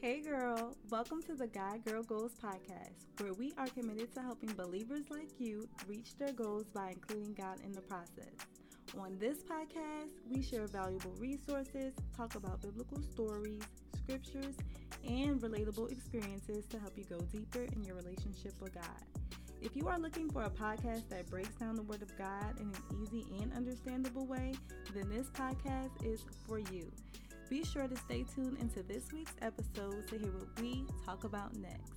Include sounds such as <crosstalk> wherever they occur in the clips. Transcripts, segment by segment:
Hey girl, welcome to the God Girl Goals podcast, where we are committed to helping believers like you reach their goals by including God in the process. On this podcast, we share valuable resources, talk about biblical stories, scriptures, and relatable experiences to help you go deeper in your relationship with God. If you are looking for a podcast that breaks down the Word of God in an easy and understandable way, then this podcast is for you. Be sure to stay tuned into this week's episode to hear what we talk about next.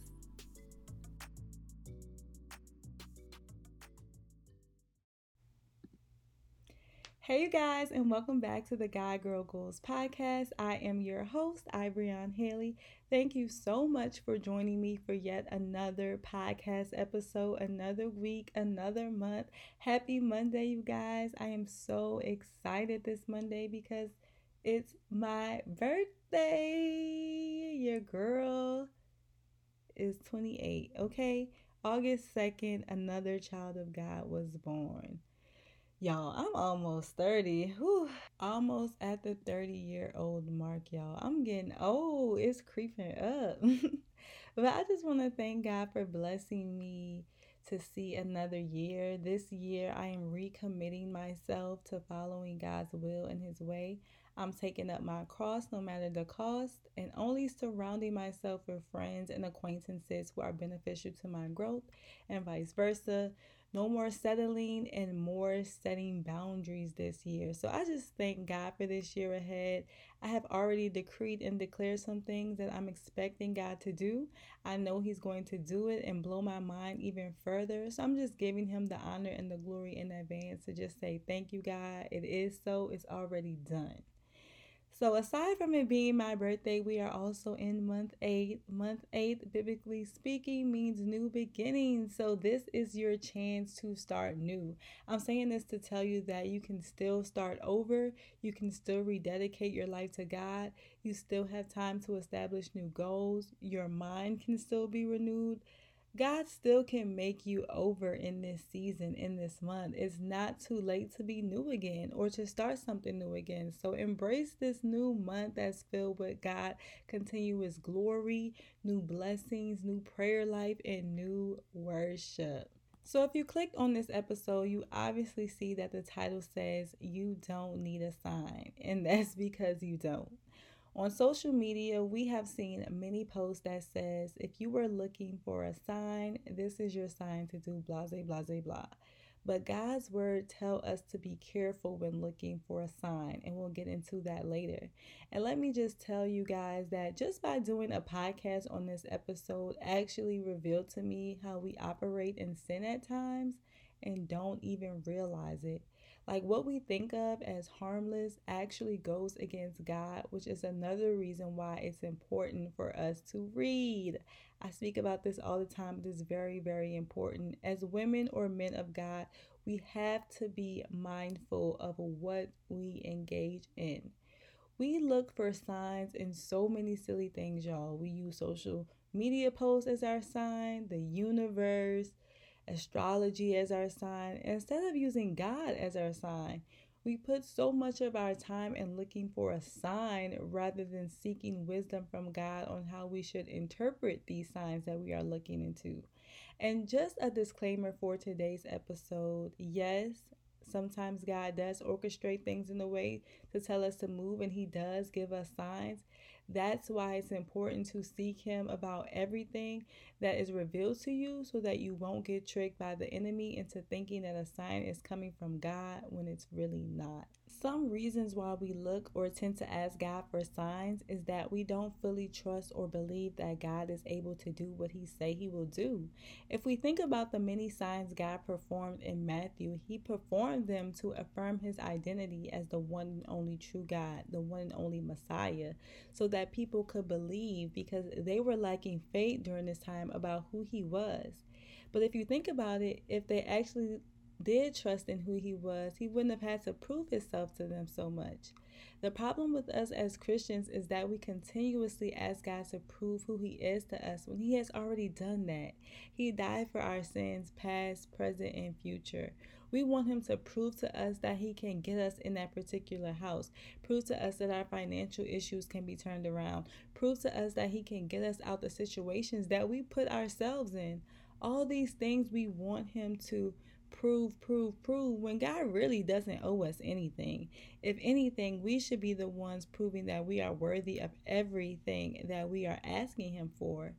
Hey, you guys, and welcome back to the God Girl Goals podcast. I am your host, Ibrion Haley. Thank you so much for joining me for yet another podcast episode, another week, another month. Happy Monday, you guys. I am so excited this Monday because it's my birthday. Your girl is 28, okay? August 2nd, another child of God was born. Y'all, I'm almost 30. Whew. Almost at the 30 year old mark, y'all. I'm getting old. It's creeping up. <laughs> but I just want to thank God for blessing me to see another year. This year, I am recommitting myself to following God's will and His way. I'm taking up my cross no matter the cost and only surrounding myself with friends and acquaintances who are beneficial to my growth and vice versa. No more settling and more setting boundaries this year. So I just thank God for this year ahead. I have already decreed and declared some things that I'm expecting God to do. I know He's going to do it and blow my mind even further. So I'm just giving Him the honor and the glory in advance to just say, Thank you, God. It is so, it's already done. So, aside from it being my birthday, we are also in month eight. Month eight, biblically speaking, means new beginnings. So, this is your chance to start new. I'm saying this to tell you that you can still start over, you can still rededicate your life to God, you still have time to establish new goals, your mind can still be renewed. God still can make you over in this season, in this month. It's not too late to be new again or to start something new again. So embrace this new month that's filled with God, continuous glory, new blessings, new prayer life, and new worship. So, if you clicked on this episode, you obviously see that the title says you don't need a sign, and <laughs> that's because you don't. On social media, we have seen many posts that says if you were looking for a sign, this is your sign to do blah blah blah blah. But God's word tell us to be careful when looking for a sign, and we'll get into that later. And let me just tell you guys that just by doing a podcast on this episode actually revealed to me how we operate in sin at times and don't even realize it. Like what we think of as harmless actually goes against God, which is another reason why it's important for us to read. I speak about this all the time. It is very, very important. As women or men of God, we have to be mindful of what we engage in. We look for signs in so many silly things, y'all. We use social media posts as our sign, the universe, astrology as our sign instead of using God as our sign. We put so much of our time in looking for a sign rather than seeking wisdom from God on how we should interpret these signs that we are looking into. And just a disclaimer for today's episode yes, sometimes God does orchestrate things in a way to tell us to move, and He does give us signs. That's why it's important to seek Him about everything that is revealed to you so that you won't get tricked by the enemy into thinking that a sign is coming from God when it's really not. Some reasons why we look or tend to ask God for signs is that we don't fully trust or believe that God is able to do what he say he will do. If we think about the many signs God performed in Matthew, he performed them to affirm his identity as the one and only true God, the one and only Messiah, so that people could believe because they were lacking faith during this time about who he was. But if you think about it, if they actually did trust in who he was, he wouldn't have had to prove himself to them so much. The problem with us as Christians is that we continuously ask God to prove who He is to us when He has already done that. He died for our sins, past, present, and future. We want Him to prove to us that He can get us in that particular house, prove to us that our financial issues can be turned around, prove to us that He can get us out the situations that we put ourselves in. All these things we want Him to prove, prove, prove when God really doesn't owe us anything. If anything, we should be the ones proving that we are worthy of everything that we are asking Him for.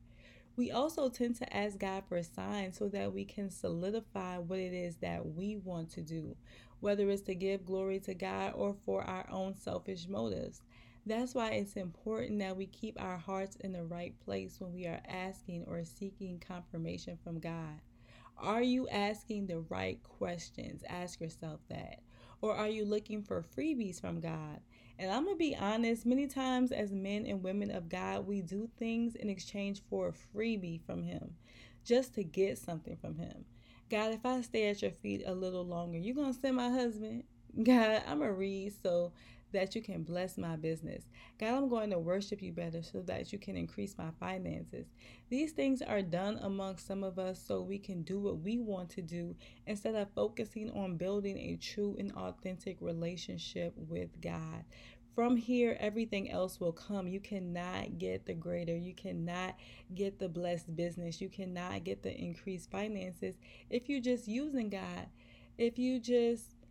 We also tend to ask God for signs so that we can solidify what it is that we want to do, whether it's to give glory to God or for our own selfish motives. That's why it's important that we keep our hearts in the right place when we are asking or seeking confirmation from God. Are you asking the right questions? Ask yourself that. Or are you looking for freebies from God? And I'm going to be honest, many times as men and women of God, we do things in exchange for a freebie from Him, just to get something from Him. God, if I stay at your feet a little longer, you're going to send my husband. <laughs> God, I'm to read so that you can bless my business. God, I'm going to worship you better so that you can increase my finances. These things are done among some of us so we can do what we want to do instead of focusing on building a true and authentic relationship with God. From here, everything else will come. You cannot get the greater. You cannot get the blessed business. You cannot get the increased finances if you're just using God. If you just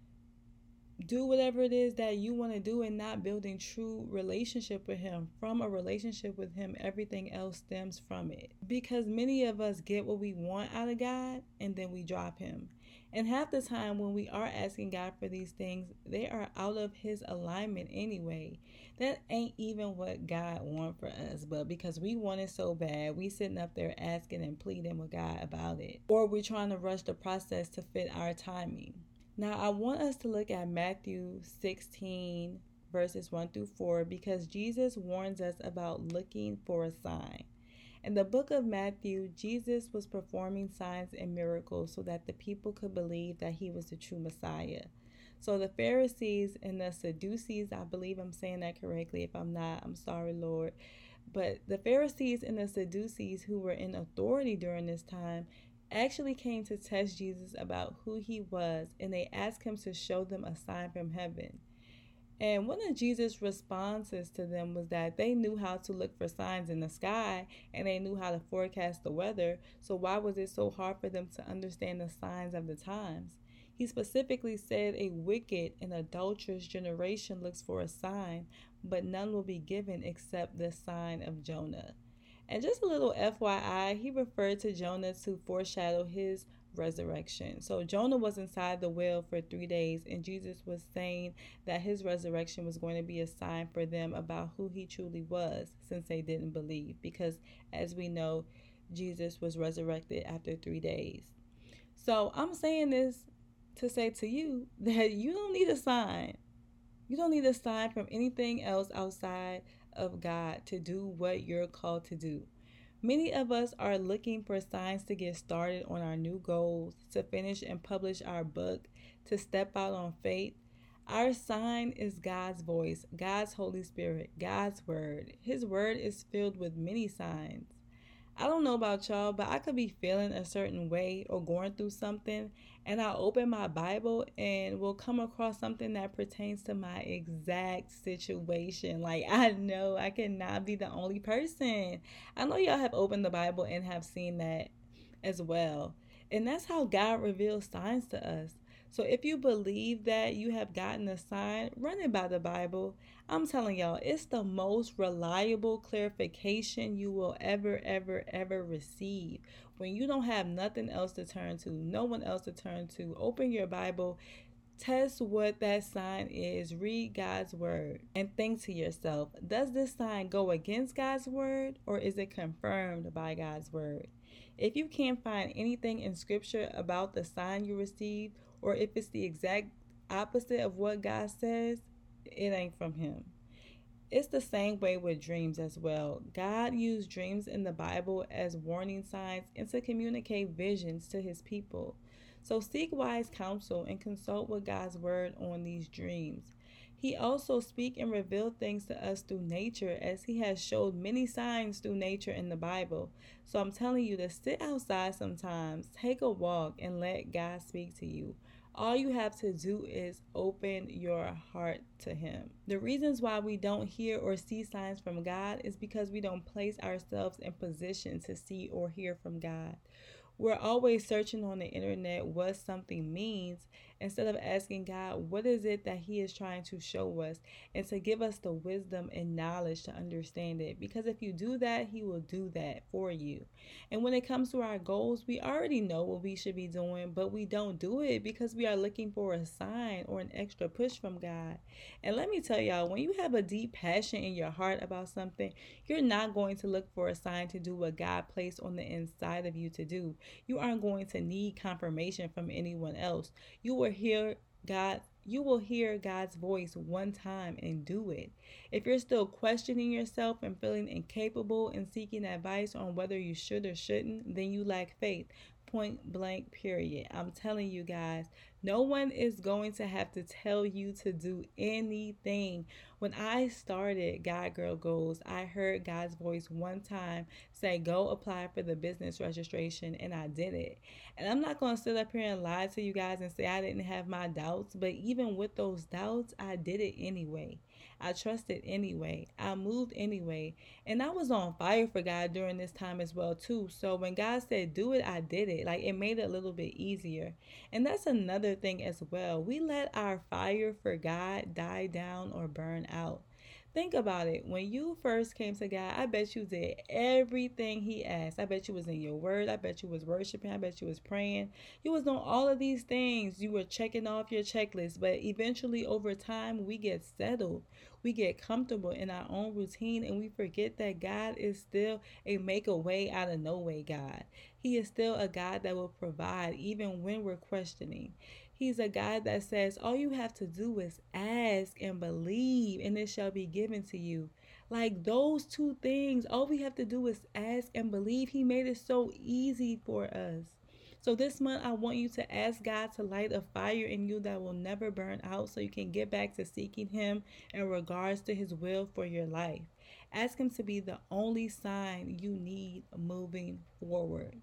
do whatever it is that you want to do and not building true relationship with him. From a relationship with him everything else stems from it. Because many of us get what we want out of god and then we drop him. And half the time when we are asking god for these things they are out of his alignment anyway. That ain't even what god want for us but because we want it so bad we sitting up there asking and pleading with god about it. Or we're trying to rush the process to fit our timing now, I want us to look at Matthew 16, verses 1 through 4, because Jesus warns us about looking for a sign. In the book of Matthew, Jesus was performing signs and miracles so that the people could believe that he was the true Messiah. So the Pharisees and the Sadducees, I believe I'm saying that correctly. If I'm not, I'm sorry, Lord. But the Pharisees and the Sadducees, who were in authority during this time, actually came to test Jesus about who he was, and they asked him to show them a sign from heaven. And one of Jesus' responses to them was that they knew how to look for signs in the sky and they knew how to forecast the weather. So, why was it so hard for them to understand the signs of the times? He specifically said, A wicked and adulterous generation looks for a sign, but none will be given except the sign of Jonah. And just a little FYI, he referred to Jonah to foreshadow his resurrection. So Jonah was inside the whale for three days, and Jesus was saying that his resurrection was going to be a sign for them about who he truly was, since they didn't believe. Because as we know, Jesus was resurrected after three days. So I'm saying this to say to you <laughs> that you don't need a sign. You don't need a sign from anything else outside of God to do what you're called to do. Many of us are looking for signs to get started on our new goals, to finish and publish our book, to step out on faith. Our sign is God's voice, God's Holy Spirit, God's Word. His Word is filled with many signs. I don't know about y'all, but I could be feeling a certain way or going through something, and I open my Bible and will come across something that pertains to my exact situation. Like, I know I cannot be the only person. I know y'all have opened the Bible and have seen that as well. And that's how God reveals signs to us. So if you believe that you have gotten a sign, run it by the Bible. I'm telling y'all, it's the most reliable clarification you will ever, ever, ever receive. When you don't have nothing else to turn to, no one else to turn to, open your Bible, test what that sign is, read God's word, and think to yourself Does this sign go against God's word or is it confirmed by God's word? If you can't find anything in scripture about the sign you received, or if it's the exact opposite of what God says, it ain't from Him. It's the same way with dreams as well. God used dreams in the Bible as warning signs and to communicate visions to his people. So seek wise counsel and consult with God's word on these dreams. He also speak and reveal things to us through nature as he has showed many signs through nature in the Bible. So I'm telling you to sit outside sometimes, take a walk and let God speak to you. All you have to do is open your heart to Him. The reasons why we don't hear or see signs from God is because we don't place ourselves in position to see or hear from God. We're always searching on the internet what something means instead of asking God, what is it that He is trying to show us and to give us the wisdom and knowledge to understand it. Because if you do that, He will do that for you. And when it comes to our goals, we already know what we should be doing, but we don't do it because we are looking for a sign or an extra push from God. And let me tell y'all, when you have a deep passion in your heart about something, you're not going to look for a sign to do what God placed on the inside of you to do. You aren't going to need confirmation from anyone else. You will hear God you will hear God's voice one time and do it. If you're still questioning yourself and feeling incapable and seeking advice on whether you should or shouldn't, then you lack faith. Point blank, period. I'm telling you guys, no one is going to have to tell you to do anything. When I started God Girl Goals, I heard God's voice one time say, Go apply for the business registration, and I did it. And I'm not going to sit up here and lie to you guys and say I didn't have my doubts, but even with those doubts, I did it anyway. I trusted anyway. I moved anyway. And I was on fire for God during this time as well too. So when God said do it, I did it. Like it made it a little bit easier. And that's another thing as well. We let our fire for God die down or burn out. Think about it. When you first came to God, I bet you did everything He asked. I bet you was in your word. I bet you was worshiping. I bet you was praying. You was doing all of these things. You were checking off your checklist. But eventually, over time, we get settled. We get comfortable in our own routine and we forget that God is still a make a way out of no way God. He is still a God that will provide even when we're questioning. He's a God that says, All you have to do is ask and believe, and it shall be given to you. Like those two things, all we have to do is ask and believe. He made it so easy for us. So this month, I want you to ask God to light a fire in you that will never burn out so you can get back to seeking Him in regards to His will for your life. Ask Him to be the only sign you need moving forward.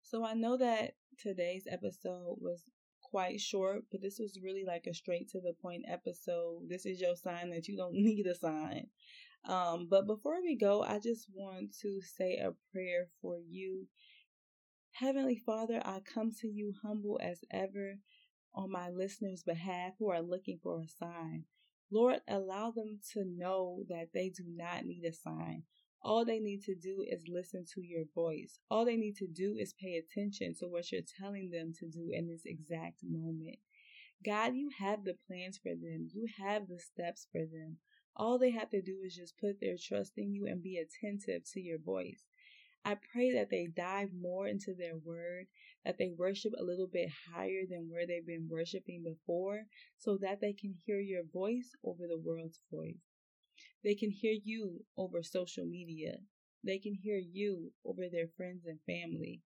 So I know that today's episode was quite short, but this was really like a straight to the point episode. This is your sign that you don't <laughs> need a sign. Um, but before we go, I just want to say a prayer for you. Heavenly Father, I come to you humble as ever on my listeners' behalf who are looking for a sign. Lord, allow them to know that they do not need a sign. All they need to do is listen to your voice. All they need to do is pay attention to what you're telling them to do in this exact moment. God, you have the plans for them. You have the steps for them. All they have to do is just put their trust in you and be attentive to your voice. I pray that they dive more into their word, that they worship a little bit higher than where they've been worshiping before, so that they can hear your voice over the world's voice. They can hear you over social media. They can hear you over their friends and family.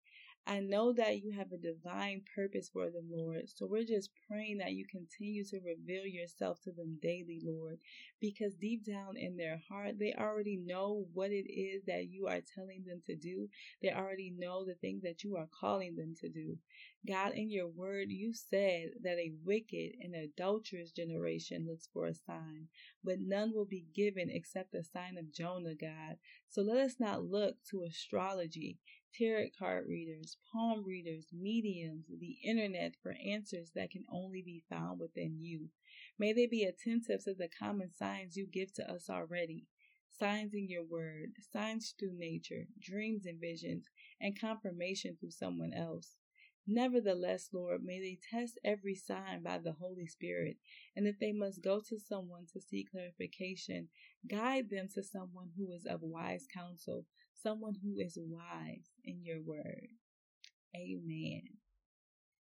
I know that you have a divine purpose for them, Lord. So we're just praying that you continue to reveal yourself to them daily, Lord, because deep down in their heart, they already know what it is that you are telling them to do. They already know the things that you are calling them to do. God, in your word, you said that a wicked and adulterous generation looks for a sign, but none will be given except the sign of Jonah, God. So let us not look to astrology tarot card readers, palm readers, mediums, the internet for answers that can only be found within you. May they be attentive to the common signs you give to us already. Signs in your word, signs through nature, dreams and visions, and confirmation through someone else. Nevertheless, Lord, may they test every sign by the Holy Spirit, and if they must go to someone to seek clarification, guide them to someone who is of wise counsel, someone who is wise in your word. Amen.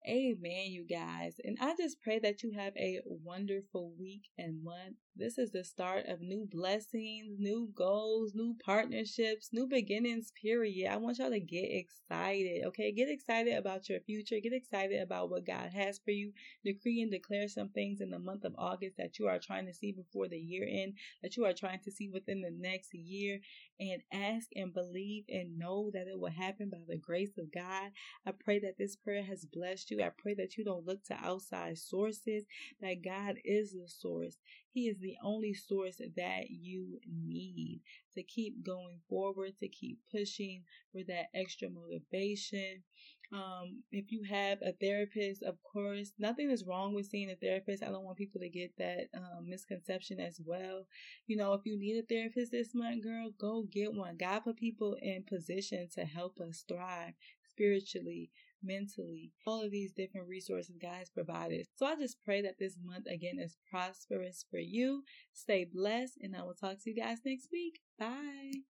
Amen, you guys. And I just pray that you have a wonderful week and month. This is the start of new blessings, new goals, new partnerships, new beginnings, period. I want y'all to get excited, okay? Get excited about your future. Get excited about what God has for you. Decree and declare some things in the month of August that you are trying to see before the year end, that you are trying to see within the next year. And ask and believe and know that it will happen by the grace of God. I pray that this prayer has blessed you. I pray that you don't look to outside sources, that God is the source. He is the only source that you need to keep going forward, to keep pushing for that extra motivation. Um, if you have a therapist, of course, nothing is wrong with seeing a therapist. I don't want people to get that um, misconception as well. You know, if you need a therapist this month, girl, go get one. God put people in position to help us thrive spiritually, mentally, all of these different resources guys provided. So I just pray that this month again is prosperous for you. Stay blessed, and I will talk to you guys next week. Bye.